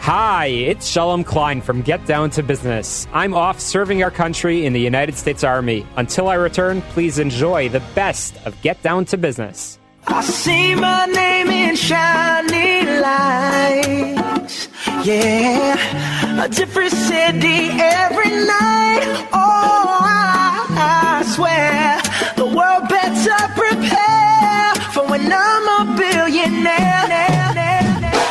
Hi, it's Shalom Klein from Get Down to Business. I'm off serving our country in the United States Army. Until I return, please enjoy the best of Get Down to Business. I see my name in shining lights. Yeah, a different city every night. Oh, I, I swear the world better prepare for when I'm a billionaire.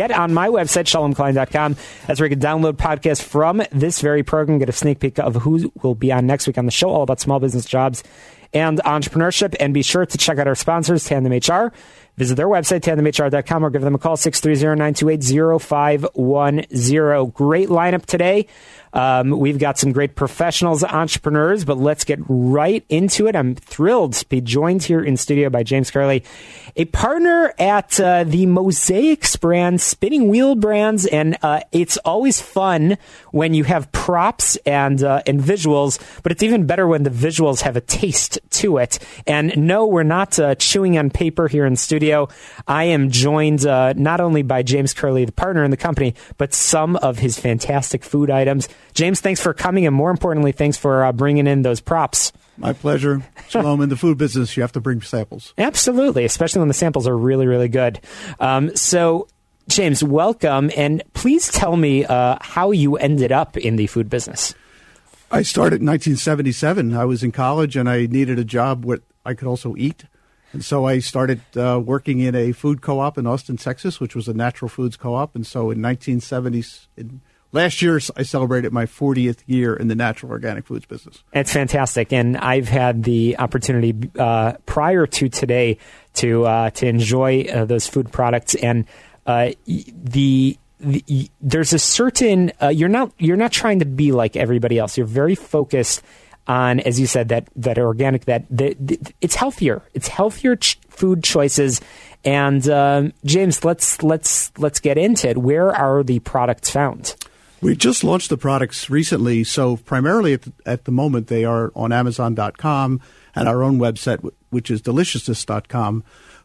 get on my website, shalomklein.com. That's where you can download podcasts from this very program, get a sneak peek of who will be on next week on the show, all about small business jobs and entrepreneurship. And be sure to check out our sponsors, Tandem HR. Visit their website, tandemhr.com, or give them a call, 630-928-0510. Great lineup today. Um, we've got some great professionals, entrepreneurs, but let's get right into it. I'm thrilled to be joined here in studio by James Curley, a partner at uh, the Mozaics brand, Spinning Wheel Brands, and uh, it's always fun when you have props and uh, and visuals, but it's even better when the visuals have a taste to it. And no, we're not uh, chewing on paper here in studio. I am joined uh, not only by James Curley, the partner in the company, but some of his fantastic food items. James, thanks for coming, and more importantly, thanks for uh, bringing in those props. My pleasure. Shalom. In the food business, you have to bring samples. Absolutely, especially when the samples are really, really good. Um, so, James, welcome, and please tell me uh, how you ended up in the food business. I started in 1977. I was in college, and I needed a job where I could also eat. And so I started uh, working in a food co-op in Austin, Texas, which was a natural foods co-op. And so in 1970s, in last year I celebrated my 40th year in the natural organic foods business. It's fantastic, and I've had the opportunity uh, prior to today to uh, to enjoy uh, those food products, and uh, the, the, there's a certain uh, you're not you're not trying to be like everybody else. You're very focused on, as you said, that that organic that the, the, it's healthier. It's healthier ch- food choices. And um, James, let's let's let's get into it. Where are the products found? We just launched the products recently, so primarily at the, at the moment they are on Amazon.com and our own website, which is deliciousness.com.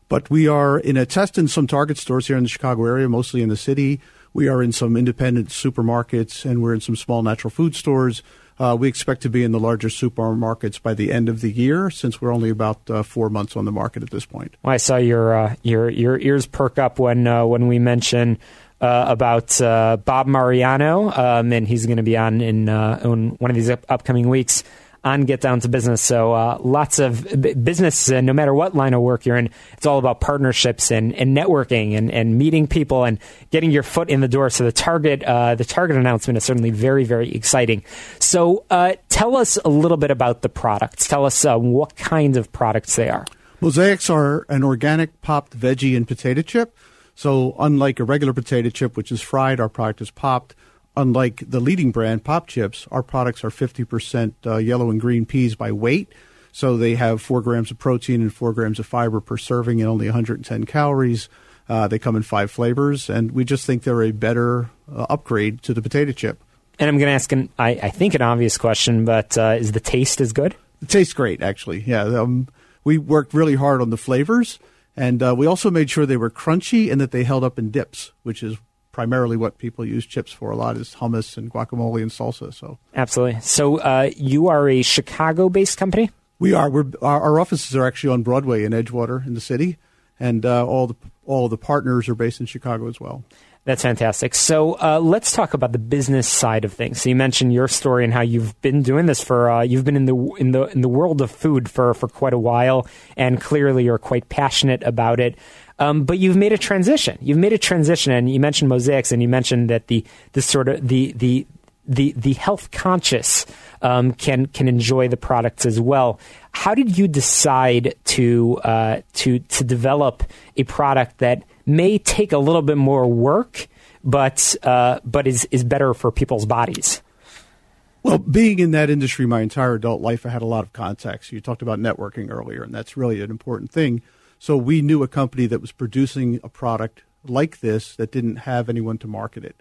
But we are in a test in some Target stores here in the Chicago area, mostly in the city. We are in some independent supermarkets and we're in some small natural food stores. Uh, we expect to be in the larger supermarkets by the end of the year, since we're only about uh, four months on the market at this point. Well, I saw your uh, your your ears perk up when uh, when we mention uh, about uh, Bob Mariano, um, and he's going to be on in, in one of these up- upcoming weeks on Get Down to Business. So uh, lots of business, no matter what line of work you're in, it's all about partnerships and, and networking and, and meeting people and getting your foot in the door. So the target uh, the target announcement is certainly very very exciting. So uh, tell us a little bit about the products. Tell us what kinds of products they are. Mosaics are an organic popped veggie and potato chip. So, unlike a regular potato chip, which is fried, our product is popped. Unlike the leading brand, Popchips, our products are 50% uh, yellow and green peas by weight. So, they have four grams of protein and four grams of fiber per serving and only 110 calories. Uh, they come in five flavors, and we just think they're a better uh, upgrade to the potato chip. And I'm going to ask, an, I, I, think, an obvious question, but uh, is the taste as good? It tastes great, actually. Yeah. Um, we worked really hard on the flavors. And uh, we also made sure they were crunchy and that they held up in dips, which is primarily what people use chips for a lot is hummus and guacamole and salsa. So absolutely. So uh, you are a Chicago-based company. We are. We're, our, our, offices are actually on Broadway in Edgewater in the city, and uh, all the all the partners are based in Chicago as well. That's fantastic. So uh, let's talk about the business side of things. So you mentioned your story and how you've been doing this for uh, you've been in the in the in the world of food for for quite a while, and clearly you're quite passionate about it. Um, but you've made a transition. You've made a transition, and you mentioned mozaics, and you mentioned that the the sort of the the the the health conscious um, can can enjoy the products as well. How did you decide to uh, to to develop a product that may take a little bit more work, but uh, but is is better for people's bodies? Well, being in that industry my entire adult life, I had a lot of contacts. You talked about networking earlier, and that's really an important thing. So we knew a company that was producing a product like this that didn't have anyone to market it.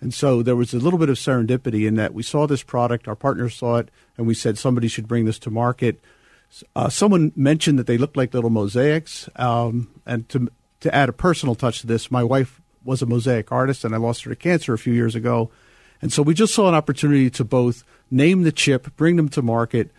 And so there was a little bit of serendipity in that we saw this product, our partners saw it, and we said somebody should bring this to market. Uh, someone mentioned that they looked like little mosaics. Um, and to, to add a personal touch to this, my wife was a mosaic artist, and I lost her to cancer a few years ago. And so we just saw an opportunity to both name the chip, bring them to market,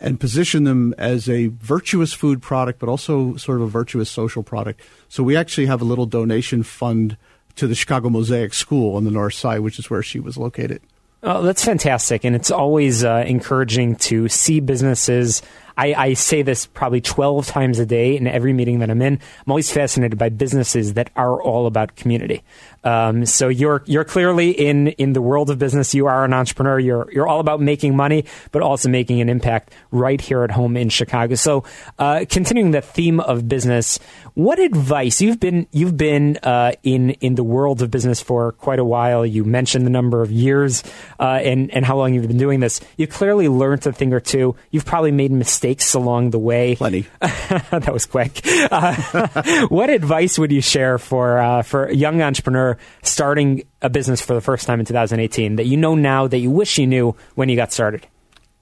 and position them as a virtuous food product, but also sort of a virtuous social product. So we actually have a little donation fund to the Chicago Mosaic School on the north side, which is where she was located. Oh, that's fantastic. And it's always uh, encouraging to see businesses I, I, say this probably 12 times a day in every meeting that I'm in. I'm always fascinated by businesses that are all about community. Um, so you're you're clearly in in the world of business. You are an entrepreneur. You're you're all about making money, but also making an impact right here at home in Chicago. So uh, continuing the theme of business, what advice you've been you've been uh, in in the world of business for quite a while. You mentioned the number of years uh, and and how long you've been doing this. You clearly learned a thing or two. You've probably made mistakes along the way. Plenty. that was quick. Uh, what advice would you share for uh, for a young entrepreneur? starting a business for the first time in 2018 that you know now that you wish you knew when you got started?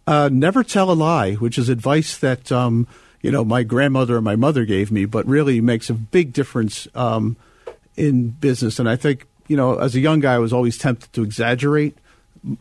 Uh, never tell a lie, which is advice that um, you know my grandmother and my mother gave me, but really makes a big difference um, in business. And I think you know, as a young guy, I was always tempted to exaggerate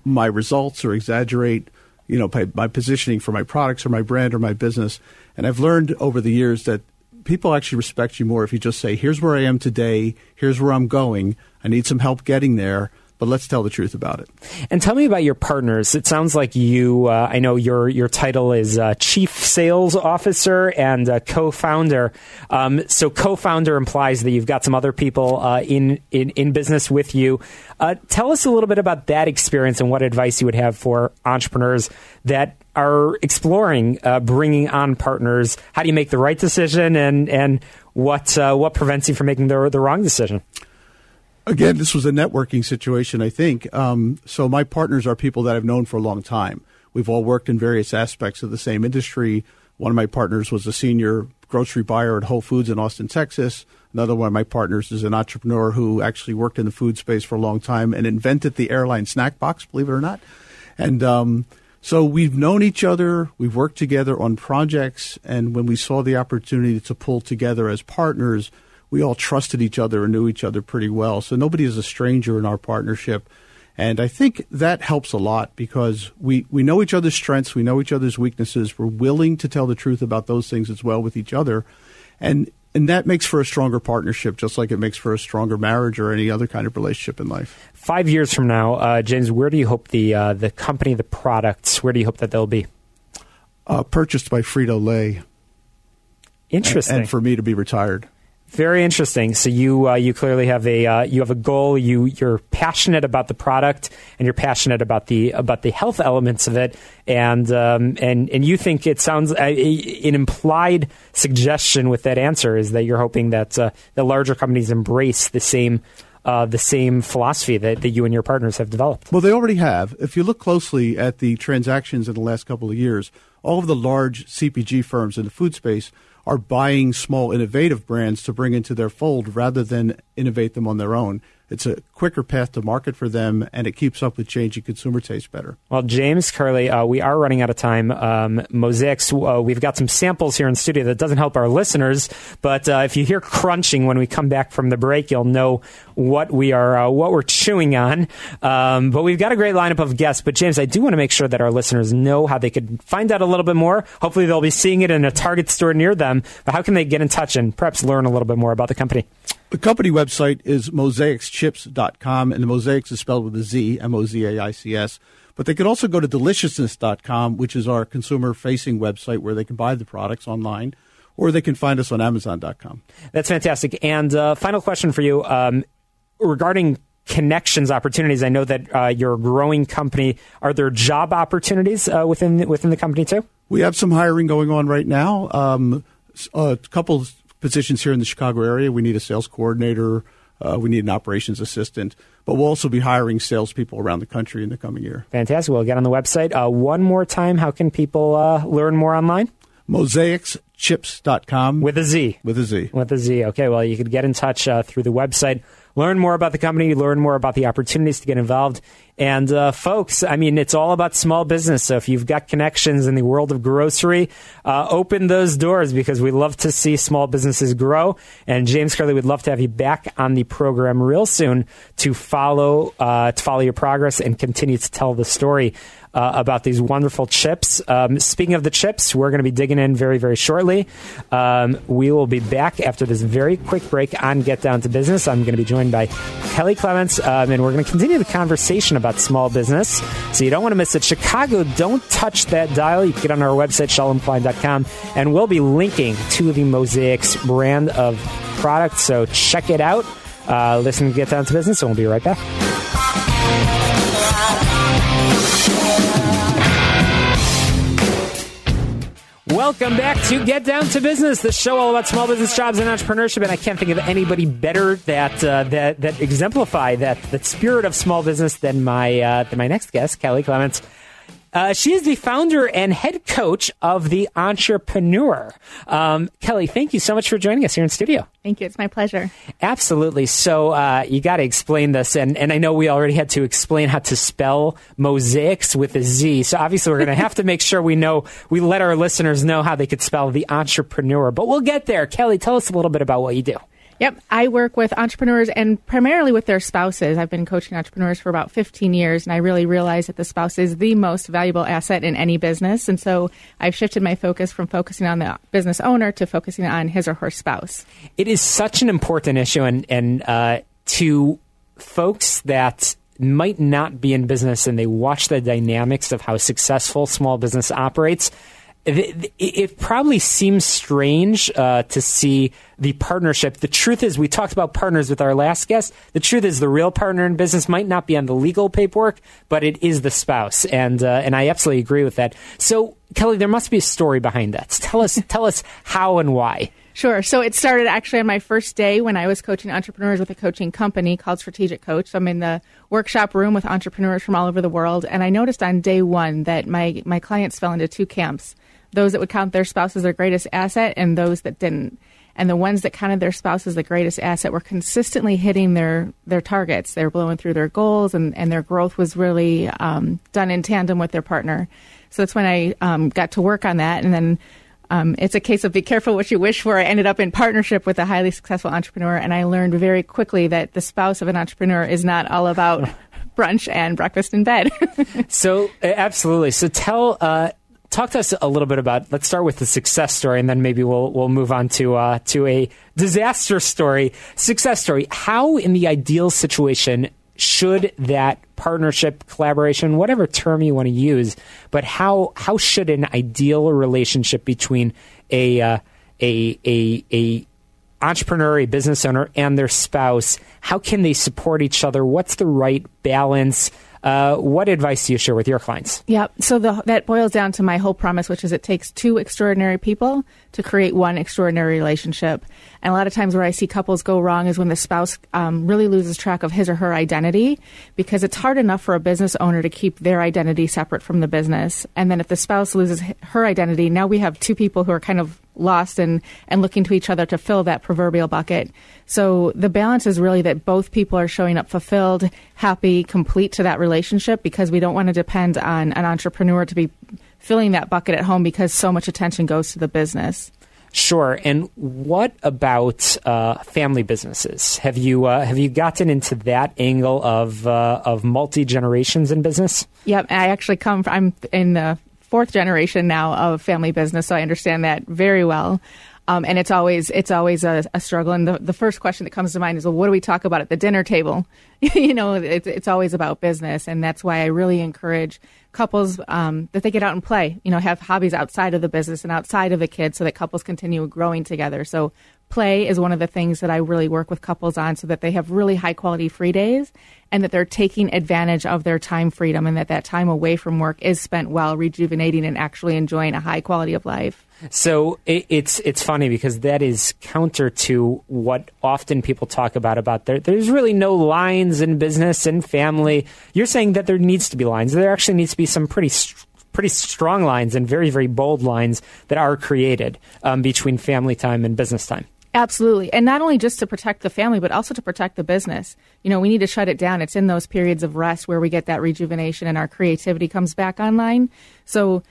my results or exaggerate you know my positioning for my products or my brand or my business. And I've learned over the years that people actually respect you more if you just say, "Here's where I am today. Here's where I'm going. I need some help getting there." But let's tell the truth about it. And tell me about your partners. It sounds like you. Uh, I know your your title is uh, chief sales officer and uh, co-founder. Um, so co-founder implies that you've got some other people uh, in, in in business with you. Uh, tell us a little bit about that experience and what advice you would have for entrepreneurs that are exploring uh, bringing on partners. How do you make the right decision, and and what what prevents you from making the the wrong decision? Again, this was a networking situation, I think. Um, so my partners are people that I've known for a long time. We've all worked in various aspects of the same industry. One of my partners was a senior grocery buyer at Whole Foods in Austin, Texas. Another one of my partners is an entrepreneur who actually worked in the food space for a long time and invented the airline snack box, believe it or not. And um, so we've known each other, we've worked together on projects, and when we saw the opportunity to pull together as partners, we all trusted each other and knew each other pretty well. So nobody is a stranger in our partnership. And I think that helps a lot because we, we know each other's strengths, we know each other's weaknesses, we're willing to tell the truth about those things as well with each other. And and that makes for a stronger partnership, just like it makes for a stronger marriage or any other kind of relationship in life. Five years from now, uh, James, where do you hope the uh, the company, the products, where do you hope that they'll be? Uh, purchased by Frito Lay. Interesting. And, and for me to be retired. Very interesting. So you uh, you clearly have a uh, you have a goal. You you're passionate about the product and you're passionate about the about the health elements of it. And um, and and you think it sounds uh, an implied suggestion with that answer is that you're hoping that uh, the larger companies embrace the same. Uh, the same philosophy that, that you and your partners have developed. Well, they already have. If you look closely at the transactions in the last couple of years, all of the large CPG firms in the food space are buying small innovative brands to bring into their fold rather than innovate them on their own. It's a quicker path to market for them, and it keeps up with changing consumer taste better. Well, James Curley, uh, we are running out of time. Um, Mozaics, uh, we've got some samples here in studio that doesn't help our listeners, but uh, if you hear crunching when we come back from the break, you'll know what we are, uh, what we're chewing on. Um, but we've got a great lineup of guests. But James, I do want to make sure that our listeners know how they could find out a little bit more. Hopefully, they'll be seeing it in a Target store near them. But how can they get in touch and perhaps learn a little bit more about the company? The company website is mozaicschips.com, and the mozaics is spelled with a Z, M O Z A I C S. But they could also go to deliciousness.com, which is our consumer facing website where they can buy the products online, or they can find us on amazon.com. That's fantastic. And uh, final question for you um, regarding connections opportunities. I know that uh, you're a growing company. Are there job opportunities uh, within within the company too? We have some hiring going on right now. Um, a couple positions here in the Chicago area. We need a sales coordinator. Uh, we need an operations assistant, but we'll also be hiring salespeople around the country in the coming year. Fantastic. We'll get on the website. Uh, one more time, how can people uh, learn more online? Mozaicschips.com. With a Z. With a Z. With a Z. Okay, well, you could get in touch uh, through the website, learn more about the company, learn more about the opportunities to get involved. And uh, folks, I mean, it's all about small business. So if you've got connections in the world of grocery, uh, open those doors because we love to see small businesses grow. And James Curley, we'd love to have you back on the program real soon to follow uh, to follow your progress and continue to tell the story uh, about these wonderful chips. Um, speaking of the chips, we're going to be digging in very, very shortly. Um, we will be back after this very quick break on Get Down to Business. I'm going to be joined by Kelly Clements, um, and we're going to continue the conversation about small business. So you don't want to miss it. Chicago, don't touch that dial. You can get on our website, shalomklein.com, and we'll be linking to the Mozaics brand of products. So check it out. Uh, listen to Get Down to Business, and we'll be right back. Welcome back to Get Down to Business, the show all about small business jobs and entrepreneurship. And I can't think of anybody better that uh, that that exemplify that that spirit of small business than my uh, than my next guest, Kelly Clements. Uh, she is the founder and head coach of the Entreprenew. Um, Kelly, thank you so much for joining us here in studio. Thank you. It's my pleasure. Absolutely. So uh, you got to explain this, and, and I know we already had to explain how to spell mozaics with a Z. So obviously we're going to have to make sure we know we let our listeners know how they could spell the Entreprenew. But we'll get there. Kelly, tell us a little bit about what you do. Yep. I work with entrepreneurs and primarily with their spouses. I've been coaching entrepreneurs for about 15 years, and I really realize that the spouse is the most valuable asset in any business. And so I've shifted my focus from focusing on the business owner to focusing on his or her spouse. It is such an important issue, and, and uh, to folks that might not be in business and they watch the dynamics of how successful small business operates it, probably seems strange uh, to see the partnership. The truth is, we talked about partners with our last guest. The truth is, the real partner in business might not be on the legal paperwork, but it is the spouse, and uh, and I absolutely agree with that. So, Kelly, there must be a story behind that. Tell us, tell us how and why. Sure. So it started actually on my first day when I was coaching entrepreneurs with a coaching company called Strategic Coach. So I'm in the workshop room with entrepreneurs from all over the world, and I noticed on day one that my my clients fell into two camps those that would count their spouse as their greatest asset and those that didn't. And the ones that counted their spouse as the greatest asset were consistently hitting their, their targets. They were blowing through their goals, and, and their growth was really um, done in tandem with their partner. So that's when I um, got to work on that. And then um, it's a case of be careful what you wish for. I ended up in partnership with a highly successful entrepreneur, and I learned very quickly that the spouse of an entrepreneur is not all about brunch and breakfast in bed. so, absolutely. So, tell uh, talk to us a little bit about. Let's start with the success story, and then maybe we'll we'll move on to uh, to a disaster story, success story. How, in the ideal situation, should that partnership, collaboration, whatever term you want to use, but how how should an ideal relationship between a uh, a a a entrepreneur, a business owner, and their spouse, how can they support each other? What's the right balance? Uh, what advice do you share with your clients? Yeah, so the, that boils down to my whole promise, which is it takes two extraordinary people to create one extraordinary relationship. And a lot of times where I see couples go wrong is when the spouse um, really loses track of his or her identity because it's hard enough for a business owner to keep their identity separate from the business. And then if the spouse loses her identity, now we have two people who are kind of lost and, and looking to each other to fill that proverbial bucket. So the balance is really that both people are showing up fulfilled, happy, complete to that relationship because we don't want to depend on an entrepreneur to be filling that bucket at home because so much attention goes to the business. Sure. And what about uh, family businesses? Have you uh, have you gotten into that angle of uh, of multi generations in business? Yep. I actually come. From, I'm in the fourth generation now of family business, so I understand that very well. Um, and it's always it's always a, a struggle. And the, the first question that comes to mind is, well, what do we talk about at the dinner table? you know, it's it's always about business, and that's why I really encourage couples um, that they get out and play. You know, have hobbies outside of the business and outside of the kids, so that couples continue growing together. So play is one of the things that I really work with couples on, so that they have really high quality free days, and that they're taking advantage of their time freedom, and that that time away from work is spent well rejuvenating and actually enjoying a high quality of life. So it, it's it's funny because that is counter to what often people talk about about there. There's really no lines in business and family. You're saying that there needs to be lines. There actually needs to be some pretty. pretty strong lines and very, very bold lines that are created um, between family time and business time. Absolutely. And not only just to protect the family, but also to protect the business. You know, we need to shut it down. It's in those periods of rest where we get that rejuvenation and our creativity comes back online. So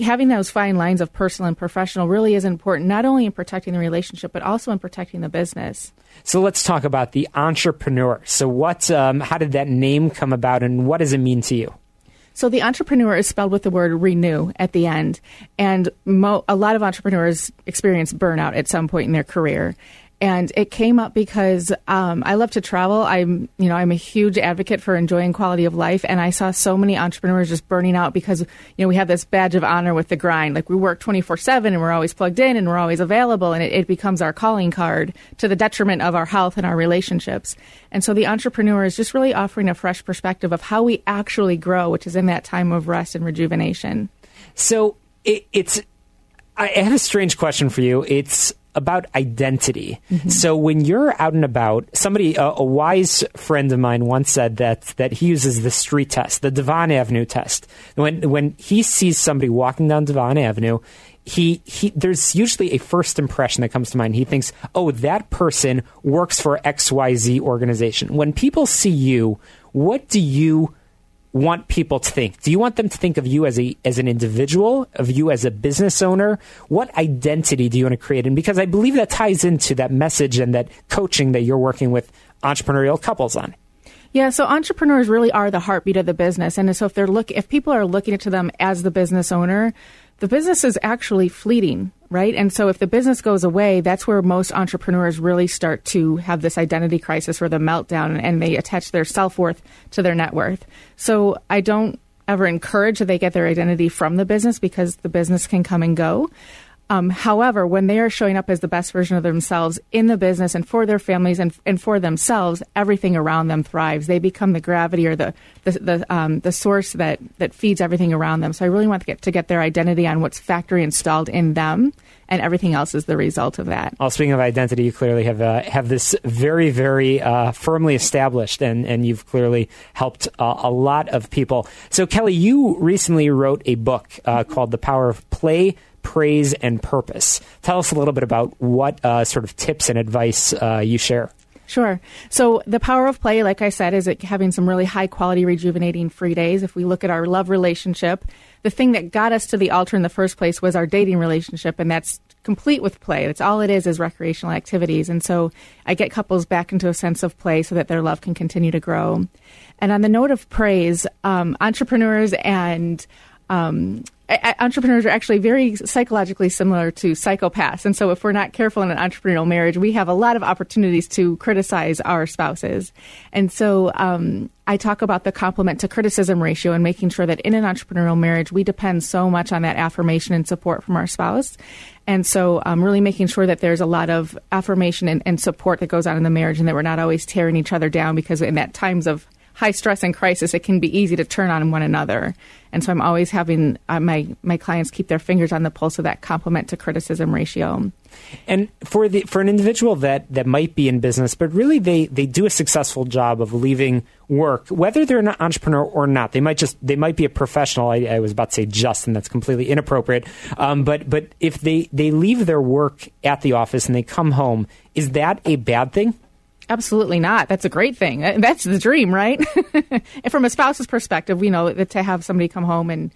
having those fine lines of personal and professional really is important, not only in protecting the relationship, but also in protecting the business. So let's talk about the entreprenew. So, what, um, how did that name come about, and what does it mean to you? So, the entreprenew is spelled with the word renew at the end. And mo- a lot of entrepreneurs experience burnout at some point in their career and it came up because um, I love to travel. I'm, you know, I'm a huge advocate for enjoying quality of life, and I saw so many entrepreneurs just burning out because you know we have this badge of honor with the grind. Like we work 24 seven, and we're always plugged in, and we're always available, and it, it becomes our calling card to the detriment of our health and our relationships. And so the entreprenew is just really offering a fresh perspective of how we actually grow, which is in that time of rest and rejuvenation. So it, it's. I have a strange question for you. It's about identity. Mm-hmm. So when you're out and about, somebody, a, a, wise friend of mine once said that that he uses the street test, the Devon Avenue test. When when he sees somebody walking down Devon Avenue, he, he there's usually a first impression that comes to mind. He thinks, "Oh, that person works for XYZ organization." When people see you, what do you want people to think? Do you want them to think of you as a as an individual, of you as a business owner? What identity do you want to create? And because I believe that ties into that message and that coaching that you're working with entrepreneurial couples on. Yeah, so entrepreneurs really are the heartbeat of the business, and so if they're look if people are looking to them as the business owner, the business is actually fleeting, right? And so if the business goes away, that's where most entrepreneurs really start to have this identity crisis or the meltdown and they attach their self worth to their net worth. So I don't ever encourage that they get their identity from the business because the business can come and go. Um, however, when they are showing up as the best version of themselves in the business and for their families and, and for themselves, everything around them thrives. They become the gravity or the the the, um, the source that that feeds everything around them. So I really want to get to get their identity on what's factory installed in them, and everything else is the result of that. Well, speaking of identity, you clearly have uh, have this very very uh, firmly established, and and you've clearly helped uh, a lot of people. So Kelly, you recently wrote a book uh, called "The Power of Play." praise, and purpose. Tell us a little bit about what uh, sort of tips and advice uh, you share. Sure. So the power of play, like I said, is it having some really high quality, rejuvenating free days. If we look at our love relationship, the thing that got us to the altar in the first place was our dating relationship, and that's complete with play. That's all it is is recreational activities. And so I get couples back into a sense of play so that their love can continue to grow. And on the note of praise, um, entrepreneurs and um, entrepreneurs are actually very psychologically similar to psychopaths. And so, if we're not careful in an entrepreneurial marriage, we have a lot of opportunities to criticize our spouses. And so, um, I talk about the compliment to criticism ratio and making sure that in an entrepreneurial marriage, we depend so much on that affirmation and support from our spouse. And so, um, really making sure that there's a lot of affirmation and, and support that goes on in the marriage and that we're not always tearing each other down because in that times of high stress and crisis, it can be easy to turn on one another. And so I'm always having uh, my my clients keep their fingers on the pulse of that compliment to criticism ratio. And for the for an individual that that might be in business, but really they they do a successful job of leaving work, whether they're an entrepreneur or not. They might just they might be a professional. I, I was about to say just, and that's completely inappropriate. Um, but but if they they leave their work at the office and they come home, is that a bad thing? Absolutely not. That's a great thing. That's the dream, right? and from a spouse's perspective, we know that to have somebody come home and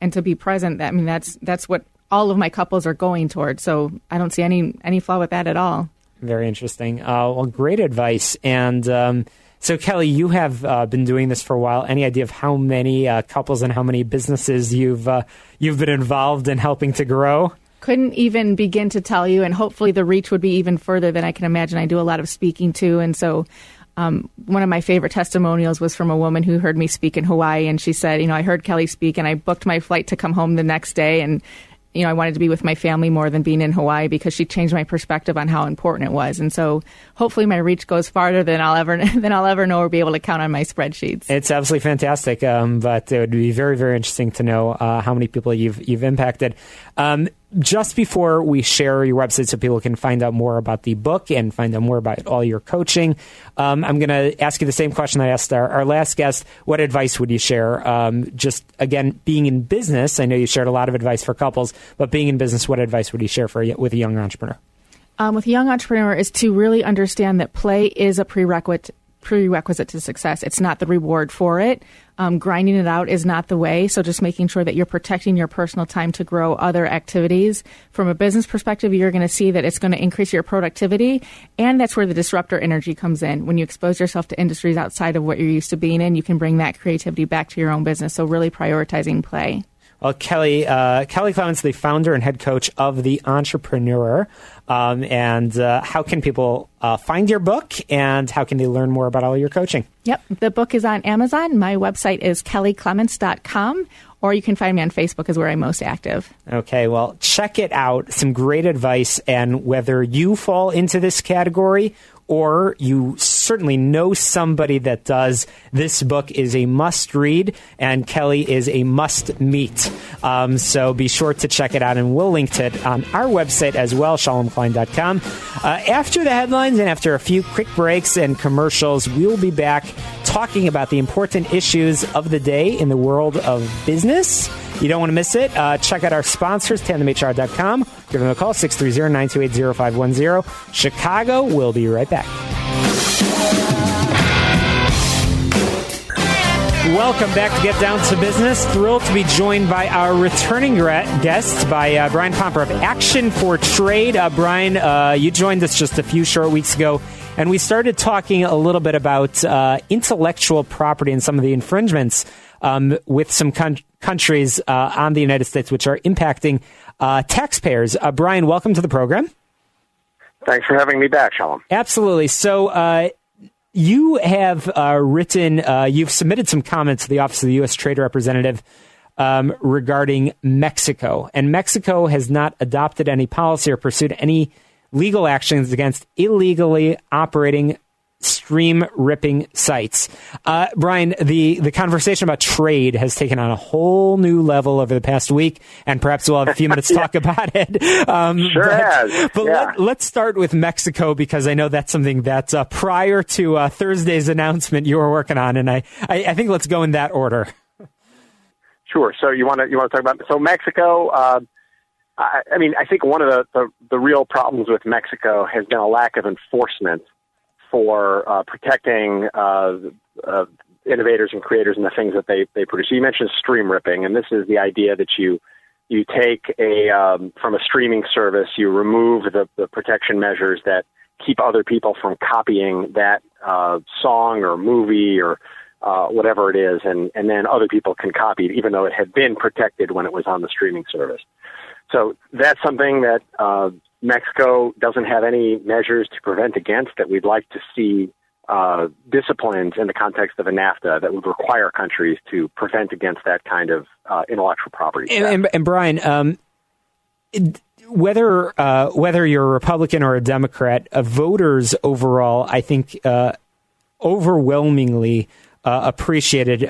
and to be present, I mean that's that's what all of my couples are going toward. So I don't see any any flaw with that at all. Very interesting. Uh, well, great advice. And um, so, Kelly, you have uh, been doing this for a while. Any idea of how many uh, couples and how many businesses you've uh, you've been involved in helping to grow? Couldn't even begin to tell you, and hopefully the reach would be even further than I can imagine. I do a lot of speaking too, and so um, one of my favorite testimonials was from a woman who heard me speak in Hawaii, and she said, "You know, I heard Kelly speak, and I booked my flight to come home the next day, and you know, I wanted to be with my family more than being in Hawaii because she changed my perspective on how important it was. And so, hopefully, my reach goes farther than I'll ever than I'll ever know or be able to count on my spreadsheets. It's absolutely fantastic, um, but it would be very, very interesting to know uh, how many people you've you've impacted. Um, just before we share your website so people can find out more about the book and find out more about all your coaching, um, I'm going to ask you the same question I asked our, our last guest. What advice would you share? Um, just again, being in business, I know you shared a lot of advice for couples, but being in business, what advice would you share for with a young entrepreneur? Um, with a young entrepreneur is to really understand that play is a prerequisite prerequisite to success. It's not the reward for it. Um, grinding it out is not the way. So just making sure that you're protecting your personal time to grow other activities. From a business perspective, you're going to see that it's going to increase your productivity. And that's where the disruptor energy comes in. When you expose yourself to industries outside of what you're used to being in, you can bring that creativity back to your own business. So really prioritizing play. Well, Kelly, uh, Kelly Clements, the founder and head coach of The Entreprenew. Um, and uh, how can people uh, find your book and how can they learn more about all your coaching? Yep. The book is on Amazon. My website is kellyclements.com or you can find me on Facebook is where I'm most active. Okay, well, check it out. Some great advice and whether you fall into this category or you certainly know somebody that does, this book is a must read, and Kelly is a must meet. Um, so be sure to check it out, and we'll link to it on our website as well, shalomklein.com. Uh, after the headlines and after a few quick breaks and commercials, we'll be back talking about the important issues of the day in the world of business. You don't want to miss it. Uh, check out our sponsors, tandemhr.com. Give them a call, 630 928 0510. Chicago, we'll be right back. Welcome back to Get Down to Business. Thrilled to be joined by our returning guest, by uh, Brian Pomper of Action for Trade. Uh, Brian, uh, you joined us just a few short weeks ago, and we started talking a little bit about uh, intellectual property and some of the infringements um, with some con- countries uh, on the United States, which are impacting uh, taxpayers. Brian, welcome to the program. Thanks for having me back, Shalom. Absolutely. So, uh, you have uh, written, uh, you've submitted some comments to the Office of the U.S. Trade Representative um, regarding Mexico. And Mexico has not adopted any policy or pursued any legal actions against illegally operating stream ripping sites. Uh, Brian, the, the conversation about trade has taken on a whole new level over the past week, and perhaps we'll have a few minutes to yeah. talk about it. Um, sure but, has. But yeah. let, us start with Mexico because I know that's something that uh, prior to uh, Thursday's announcement you were working on, and I, I, I, think let's go in that order. Sure. So you want to you want to talk about so Mexico. Uh, I, I mean, I think one of the, the, the real problems with Mexico has been a lack of enforcement for uh, protecting uh, uh, innovators and creators and the things that they, they produce. You mentioned stream ripping, and this is the idea that you you take a um, from a streaming service, you remove the, the protection measures that keep other people from copying that uh, song or movie or uh, whatever it is, and, and then other people can copy it, even though it had been protected when it was on the streaming service. So that's something that uh, Mexico doesn't have any measures to prevent against that we'd like to see uh, disciplines in the context of a NAFTA that would require countries to prevent against that kind of uh, intellectual property. And, and, and, Brian, um, whether uh, whether you're a Republican or a Democrat, uh, voters overall, I think, uh, overwhelmingly uh, appreciated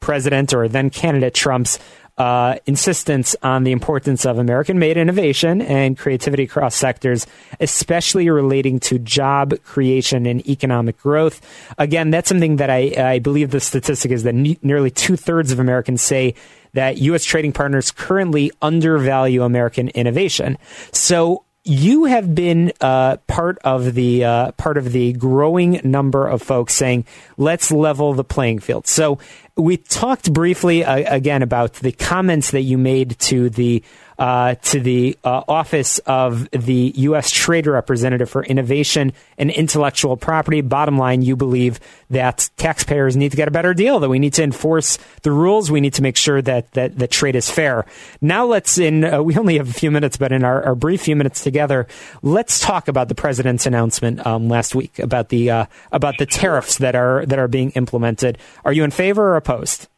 President or then candidate Trump's uh, insistence on the importance of American made innovation and creativity across sectors, especially relating to job creation and economic growth. Again, that's something that I, I believe the statistic is that ne- nearly two thirds of Americans say that U.S. trading partners currently undervalue American innovation. So you have been uh, part of the uh, part of the growing number of folks saying, "Let's level the playing field." So, we talked briefly uh, again about the comments that you made to the uh, to the uh, office of the U.S. Trade Representative for Innovation and Intellectual Property. Bottom line, you believe that taxpayers need to get a better deal, that we need to enforce the rules, we need to make sure that that the trade is fair. Now, let's in uh, we only have a few minutes, but in our, our, brief few minutes together, let's talk about the president's announcement um, last week about the uh, about the tariffs that are that are being implemented. Are you in favor or opposed?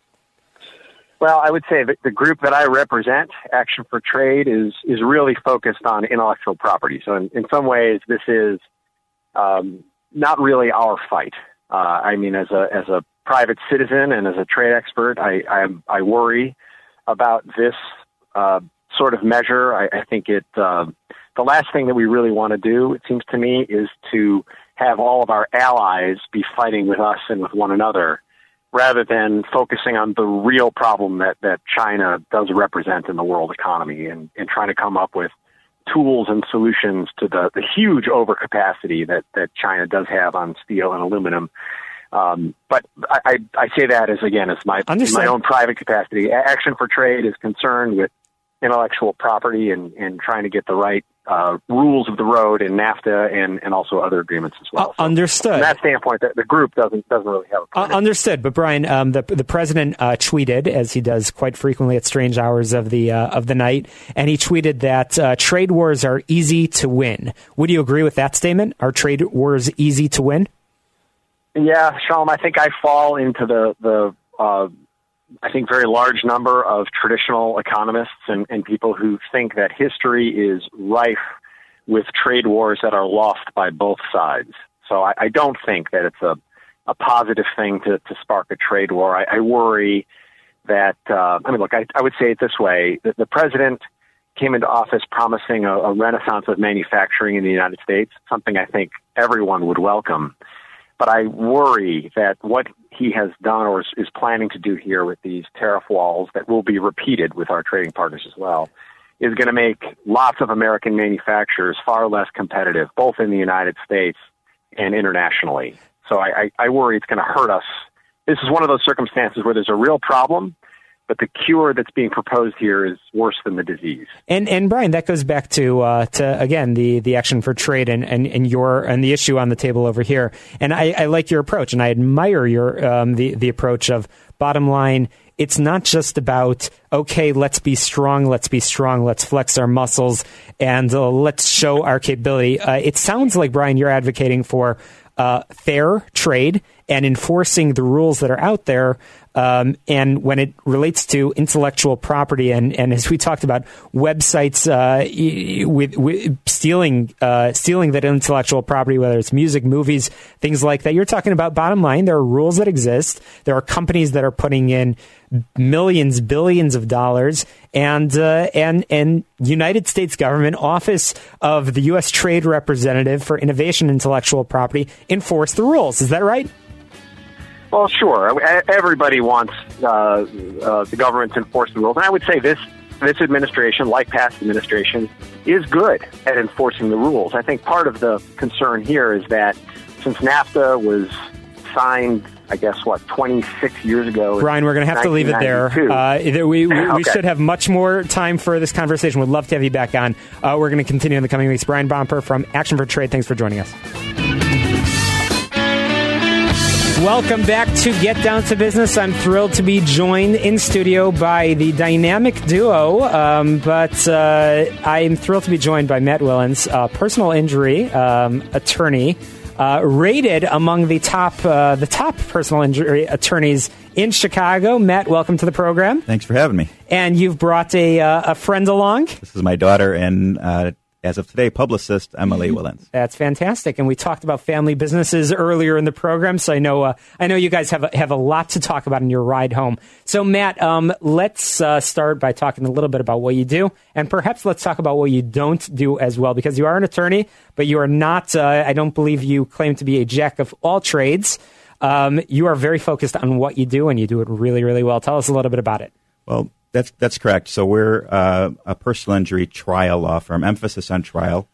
Well, I would say that the group that I represent, Action for Trade, is is really focused on intellectual property. So, in, in some ways, this is um, not really our fight. Uh, I mean, as a as a private citizen and as a trade expert, I I, I worry about this uh, sort of measure. I, I think it uh, the last thing that we really want to do, it seems to me, is to have all of our allies be fighting with us and with one another rather than focusing on the real problem that, that China does represent in the world economy and, and trying to come up with tools and solutions to the, the huge overcapacity that, that China does have on steel and aluminum. Um, but I, I, I say that as again as my my own private capacity. Action for Trade is concerned with intellectual property and, and trying to get the right uh, rules of the road in NAFTA and, and also other agreements as well. Uh, so understood. From that standpoint, the, the, group doesn't doesn't really have. Uh, understood. But Brian, um, the the president uh, tweeted, as he does quite frequently at strange hours of the uh, of the night, and he tweeted that uh, trade wars are easy to win. Would you agree with that statement? Are trade wars easy to win? Yeah, Shalom. I think I fall into the the I think, very large number of traditional economists and, and people who think that history is rife with trade wars that are lost by both sides. So I, I don't think that it's a, a positive thing to, to spark a trade war. I, I worry that, uh, I mean, look, I, I would say it this way. The, the president came into office promising a, a renaissance of manufacturing in the United States, something I think everyone would welcome. But I worry that what he has done or is, planning to do here with these tariff walls that will be repeated with our trading partners as well is going to make lots of American manufacturers far less competitive, both in the United States and internationally. So I, I, I worry it's going to hurt us. This is one of those circumstances where there's a real problem but the cure that's being proposed here is worse than the disease. And and Brian, that goes back to uh, to again the the action for trade and, and, and your and the issue on the table over here. And I, I like your approach, and I admire your um, the the approach of bottom line. It's not just about okay, let's be strong, let's be strong, let's flex our muscles, and uh, let's show our capability. Uh, it sounds like Brian, you're advocating for uh, fair trade and enforcing the rules that are out there um, and when it relates to intellectual property, and, and as we talked about, websites uh, with, with, stealing uh, stealing that intellectual property, whether it's music, movies, things like that, you're talking about. Bottom line, there are rules that exist. There are companies that are putting in millions, billions of dollars, and uh, and and United States government office of the U.S. Trade Representative for Innovation Intellectual Property enforce the rules. Is that right? Well, sure. Everybody wants uh, uh, the government to enforce the rules, and I would say this this administration, like past administrations, is good at enforcing the rules. I think part of the concern here is that since NAFTA was signed I guess what 26 years ago. Brian, we're going to have to leave it there. Uh, we, we, okay. we, should have much more time for this conversation. We'd love to have you back on. Uh, we're going to continue in the coming weeks. Brian Pomper from Action for Trade. Thanks for joining us. Welcome back to Get Down to Business. I'm thrilled to be joined in studio by the dynamic duo, um, but uh, I'm thrilled to be joined by Matt Willens, uh, personal injury um, attorney, uh, rated among the top uh, the top personal injury attorneys in Chicago. Matt, welcome to the program. Thanks for having me. And you've brought a uh, a friend along. This is my daughter and uh, as of today, publicist Emily mm-hmm. Willens. That's fantastic. And we talked about family businesses earlier in the program, so I know uh, I know you guys have a, have a lot to talk about in your ride home. So, Matt, um, let's uh, start by talking a little bit about what you do, and perhaps let's talk about what you don't do as well, because you are an attorney, but you are not. Uh, I don't believe you claim to be a jack of all trades. Um, you are very focused on what you do, and you do it really, really well. Tell us a little bit about it. Well, that's that's correct. So we're uh, a personal injury trial law firm, emphasis on trial,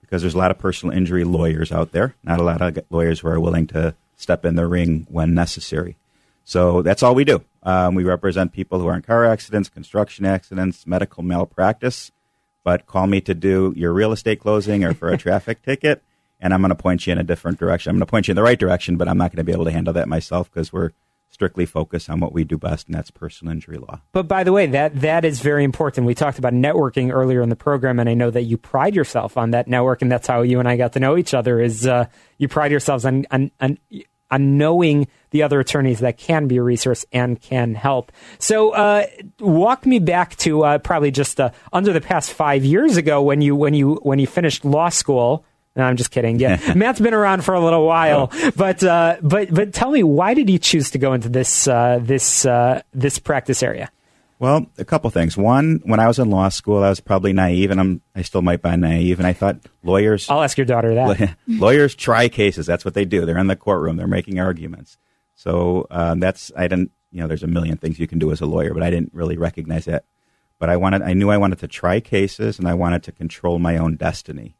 because there's a lot of personal injury lawyers out there. Not a lot of lawyers who are willing to step in the ring when necessary. So that's all we do. Um, we represent people who are in car accidents, construction accidents, medical malpractice. But call me to do your real estate closing or for a traffic ticket, and I'm going to point you in a different direction. I'm going to point you in the right direction, but I'm not going to be able to handle that myself because we're strictly focused on what we do best, and that's personal injury law. But by the way, that that is very important. We talked about networking earlier in the program, and I know that you pride yourself on that network, and that's how you and I got to know each other. Is uh, you pride yourselves on, on, on on knowing the other attorneys that can be a resource and can help. So, uh, walk me back to uh, probably just uh, under the past five years ago when you when you when you finished law school. No, I'm just kidding. Yeah, Matt's been around for a little while, oh. but uh, but but tell me, why did you choose to go into this uh, this uh, this practice area? Well, a couple things. One, when I was in law school, I was probably naive, and I'm I still might be naive, and I thought lawyers. I'll ask your daughter that. lawyers try cases. That's what they do. They're in the courtroom. They're making arguments. So um, that's I didn't. You know, there's a million things you can do as a lawyer, but I didn't really recognize that. But I wanted. I knew I wanted to try cases, and I wanted to control my own destiny.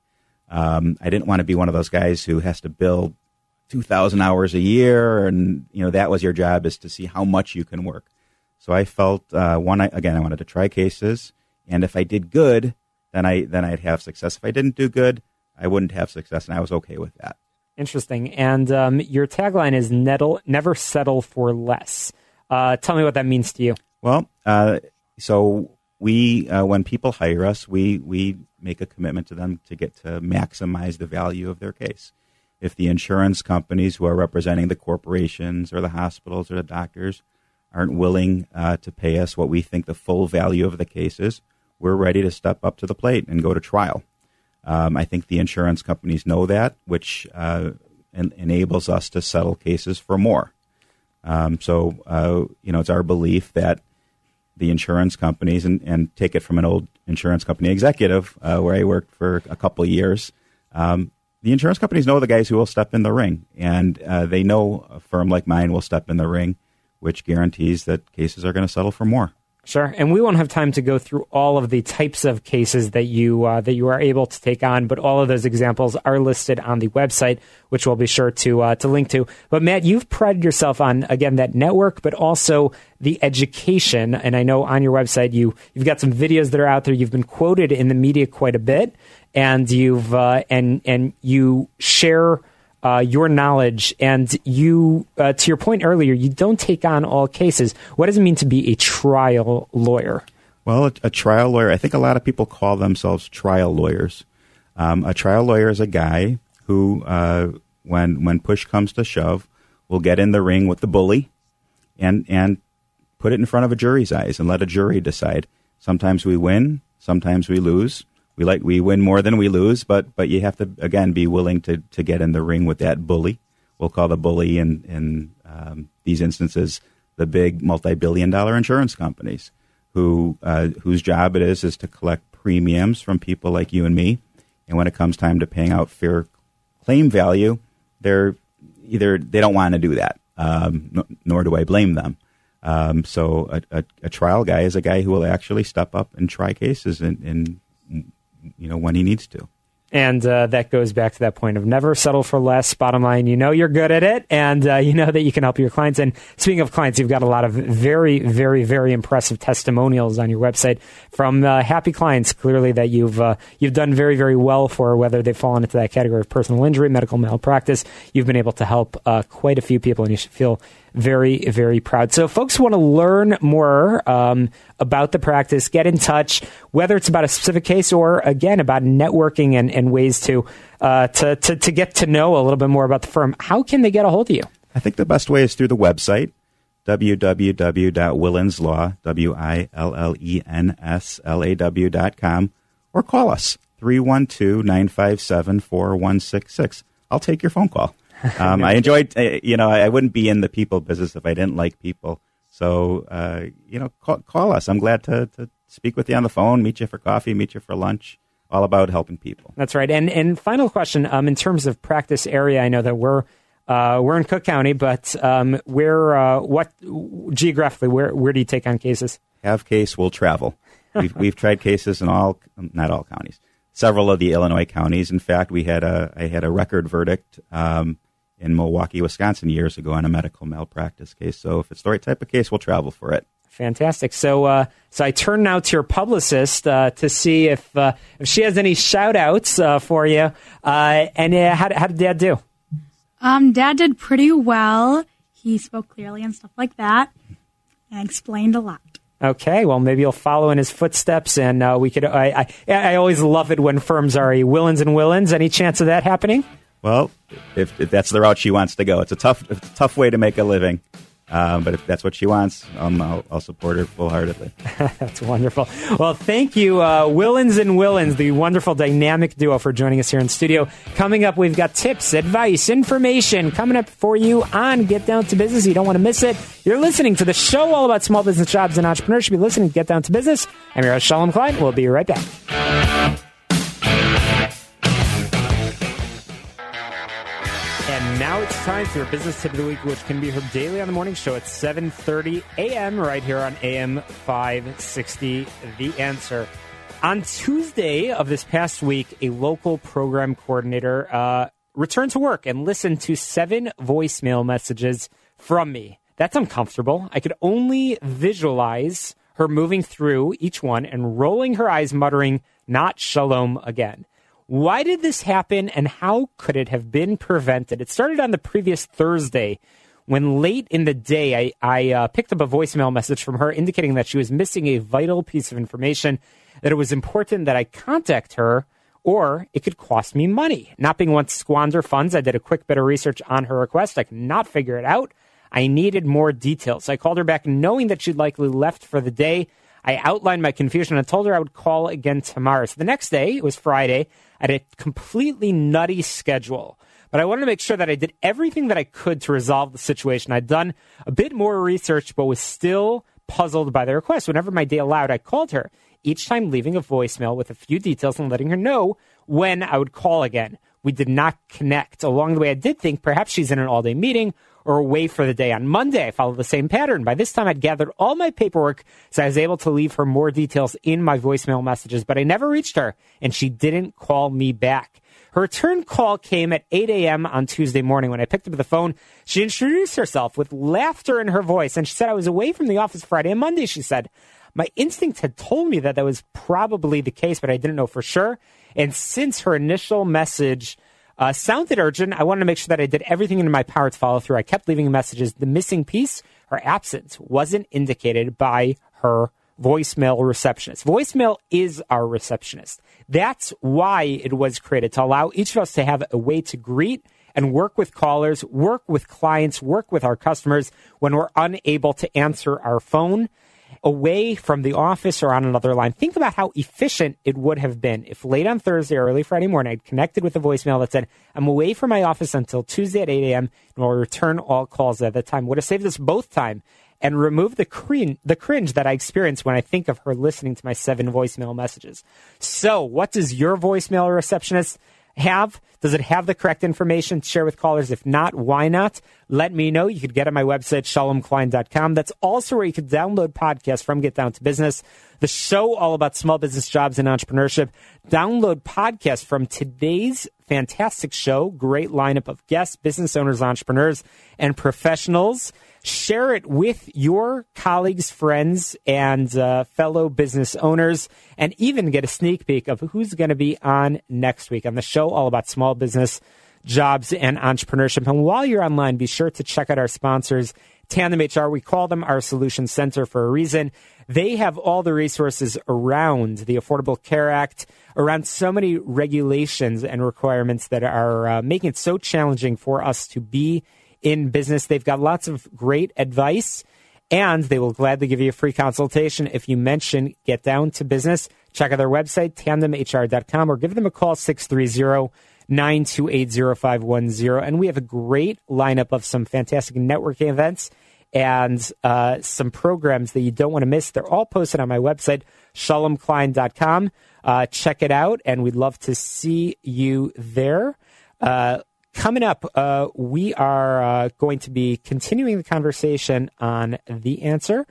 Um, I didn't want to be one of those guys who has to build two thousand hours a year, and you know that was your job is to see how much you can work. So I felt uh, one again. I wanted to try cases, and if I did good, then I then I'd have success. If I didn't do good, I wouldn't have success, and I was okay with that. Interesting. And um, your tagline is "Nettle "Never settle for less." Uh, tell me what that means to you. Well, uh, so we uh, when people hire us, we we make a commitment to them to get to maximize the value of their case. If the insurance companies who are representing the corporations or the hospitals or the doctors aren't willing uh, to pay us what we think the full value of the case is, we're ready to step up to the plate and go to trial. Um, I think the insurance companies know that, which uh, en- enables us to settle cases for more. Um, so, uh, you know, it's our belief that the insurance companies, and, and take it from an old insurance company executive uh, where I worked for a couple of years, um, the insurance companies know the guys who will step in the ring, and uh, they know a firm like mine will step in the ring which guarantees that cases are going to settle for more. Sure, and we won't have time to go through all of the types of cases that you uh, that you are able to take on, but all of those examples are listed on the website, which we'll be sure to uh, to link to. But Matt, you've prided yourself on again that network, but also the education. And I know on your website you you've got some videos that are out there. You've been quoted in the media quite a bit, and you've uh, and and you share uh, your knowledge and you, uh, to your point earlier, you don't take on all cases. What does it mean to be a trial lawyer? Well, a, a trial lawyer, I think a lot of people call themselves trial lawyers. Um, a trial lawyer is a guy who, uh, when when push comes to shove, will get in the ring with the bully, and and put it in front of a jury's eyes and let a jury decide. Sometimes we win, sometimes we lose we like we win more than we lose, but but you have to again be willing to to get in the ring with that bully. We'll call the bully in in um, these instances the big multi-billion dollar insurance companies who uh, whose job it is is to collect premiums from people like you and me, and when it comes time to paying out fair claim value, they're either they don't want to do that, um, n- nor do I blame them. Um, so a, a, a, trial guy is a guy who will actually step up and try cases and, and you know when he needs to. And uh, that goes back to that point of never settle for less. Bottom line, you know you're good at it, and uh, you know that you can help your clients. And speaking of clients, you've got a lot of very, very, very impressive testimonials on your website from uh, happy clients. Clearly, that you've uh, you've done very, very well for whether they've fallen into that category of personal injury, medical malpractice. You've been able to help uh, quite a few people, and you should feel very, very proud. So, folks want to learn more um, about the practice, get in touch, whether it's about a specific case or, again, about networking and, and ways to, uh, to, to, to get to know a little bit more about the firm. How can they get a hold of you? I think the best way is through the website, www.willenslaw, W-I-L-L-E-N-S-L-A-W dot com, or call us, 312-957-4166. I'll take your phone call. Um, I enjoyed, uh, you know, I wouldn't be in the people business if I didn't like people. So, uh, you know, call, call, us. I'm glad to, to speak with you on the phone, meet you for coffee, meet you for lunch. All about helping people. That's right. And and final question, um, in terms of practice area, I know that we're uh, we're in Cook County, but um, where uh, what geographically where where do you take on cases? Have case, we'll travel. We've we've tried cases in all not all counties, several of the Illinois counties. In fact, we had a I had a record verdict um, in Milwaukee, Wisconsin, years ago on a medical malpractice case. So if it's the right type of case, we'll travel for it. Fantastic. So, uh, so I turn now to your publicist uh, to see if uh, if she has any shout outs uh, for you. Uh, and uh, how, how did Dad do? Um, Dad did pretty well. He spoke clearly and stuff like that, and explained a lot. Okay, well, maybe you'll follow in his footsteps, and uh, we could. I, I I always love it when firms are a Willens and Willens. Any chance of that happening? Well, if, if that's the route she wants to go, it's a tough, it's a tough way to make a living. Um, but if that's what she wants, um, I'll, I'll support her full heartedly. That's wonderful. Well, thank you, uh, Willens and Willens, the wonderful dynamic duo, for joining us here in studio. Coming up, we've got tips, advice, information coming up for you on Get Down to Business. You don't want to miss it. You're listening to the show all about small business jobs and entrepreneurship. You're listening to Get Down to Business. I'm your host, Shalom Klein. We'll be right back. Now it's time for your business tip of the week, which can be heard daily on the morning show at 7:30 a.m. right here on AM 560. The answer. On Tuesday of this past week, a local program coordinator uh, returned to work and listened to seven voicemail messages from me. That's uncomfortable. I could only visualize her moving through each one and rolling her eyes, muttering, "Not shalom again." Why did this happen and how could it have been prevented? It started on the previous Thursday when late in the day I, I uh, picked up a voicemail message from her indicating that she was missing a vital piece of information, that it was important that I contact her or it could cost me money. Not being one to squander funds, I did a quick bit of research on her request. I could not figure it out. I needed more details. I called her back knowing that she'd likely left for the day. I outlined my confusion and told her I would call again tomorrow. So the next day, it was Friday, I had a completely nutty schedule. But I wanted to make sure that I did everything that I could to resolve the situation. I'd done a bit more research, but was still puzzled by the request. Whenever my day allowed, I called her, each time leaving a voicemail with a few details and letting her know when I would call again. We did not connect. Along the way, I did think perhaps she's in an all day meeting or away for the day. On Monday, I followed the same pattern. By this time, I'd gathered all my paperwork, so I was able to leave her more details in my voicemail messages, but I never reached her, and she didn't call me back. Her return call came at 8 a.m. on Tuesday morning. When I picked up the phone, she introduced herself with laughter in her voice, and she said I was away from the office Friday and Monday, she said. My instinct had told me that that was probably the case, but I didn't know for sure. And since her initial message uh, sounded urgent. I wanted to make sure that I did everything in my power to follow through. I kept leaving messages. The missing piece, her absence, wasn't indicated by her voicemail receptionist. Voicemail is our receptionist. That's why it was created to allow each of us to have a way to greet and work with callers, work with clients, work with our customers when we're unable to answer our phone away from the office or on another line. Think about how efficient it would have been if late on Thursday or early Friday morning I'd connected with a voicemail that said, I'm away from my office until Tuesday at 8 a.m. and will return all calls at that time. Would have saved us both time and removed the cringe, the cringe that I experience when I think of her listening to my seven voicemail messages. So, what does your voicemail receptionist have? Does it have the correct information to share with callers? If not, why not? Let me know. You could get on my website, shalomklein.com. That's also where you can download podcasts from Get Down to Business, the show all about small business jobs and entrepreneurship. Download podcasts from today's fantastic show. Great lineup of guests, business owners, entrepreneurs, and professionals share it with your colleagues, friends, and uh, fellow business owners, and even get a sneak peek of who's going to be on next week on the show all about small business jobs and entrepreneurship. And while you're online, be sure to check out our sponsors. Tandem HR, we call them our solution center for a reason. They have all the resources around the Affordable Care Act, around so many regulations and requirements that are uh, making it so challenging for us to be in business. They've got lots of great advice and they will gladly give you a free consultation if you mention Get Down to Business. Check out their website, tandemhr.com, or give them a call, 630 928 0510. And we have a great lineup of some fantastic networking events and uh, some programs that you don't want to miss. They're all posted on my website, shalomklein.com. Uh, check it out, and we'd love to see you there. Uh, Coming up, uh, we are uh, going to be continuing the conversation on the answer.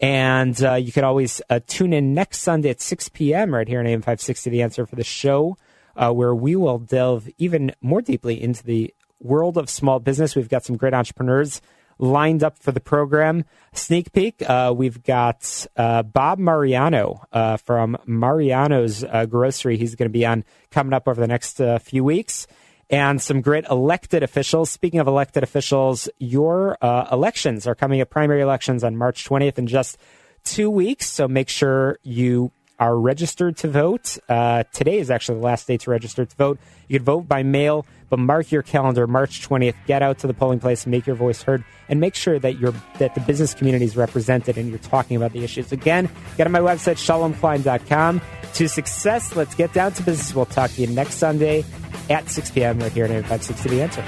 And uh, you can always uh, tune in next Sunday at 6 p.m. right here on AM 560 The Answer for the show, uh, where we will delve even more deeply into the world of small business. We've got some great entrepreneurs lined up for the program. Sneak peek, uh, we've got uh, Bob Mariano uh, from Mariano's Grocery. He's going to be on coming up over the next few weeks. And some great elected officials. Speaking of elected officials, your uh, elections are coming up, primary elections on March 20th in just two weeks. So make sure you are registered to vote. Uh, today is actually the last day to register to vote. You can vote by mail, but mark your calendar, March 20th. Get out to the polling place, make your voice heard, and make sure that you're that the business community is represented and you're talking about the issues. Again, get on my website, shalomklein.com. To success, let's get down to business. We'll talk to you next Sunday at 6 p.m. right here on 856 The Answer.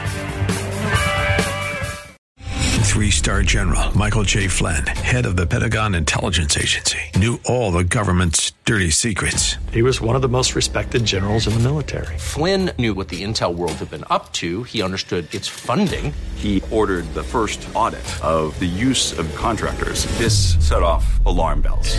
Three star general Michael J. Flynn, head of the Pentagon Intelligence Agency, knew all the government's dirty secrets. He was one of the most respected generals in the military. Flynn knew what the intel world had been up to. He understood its funding. He ordered the first audit of the use of contractors. This set off alarm bells.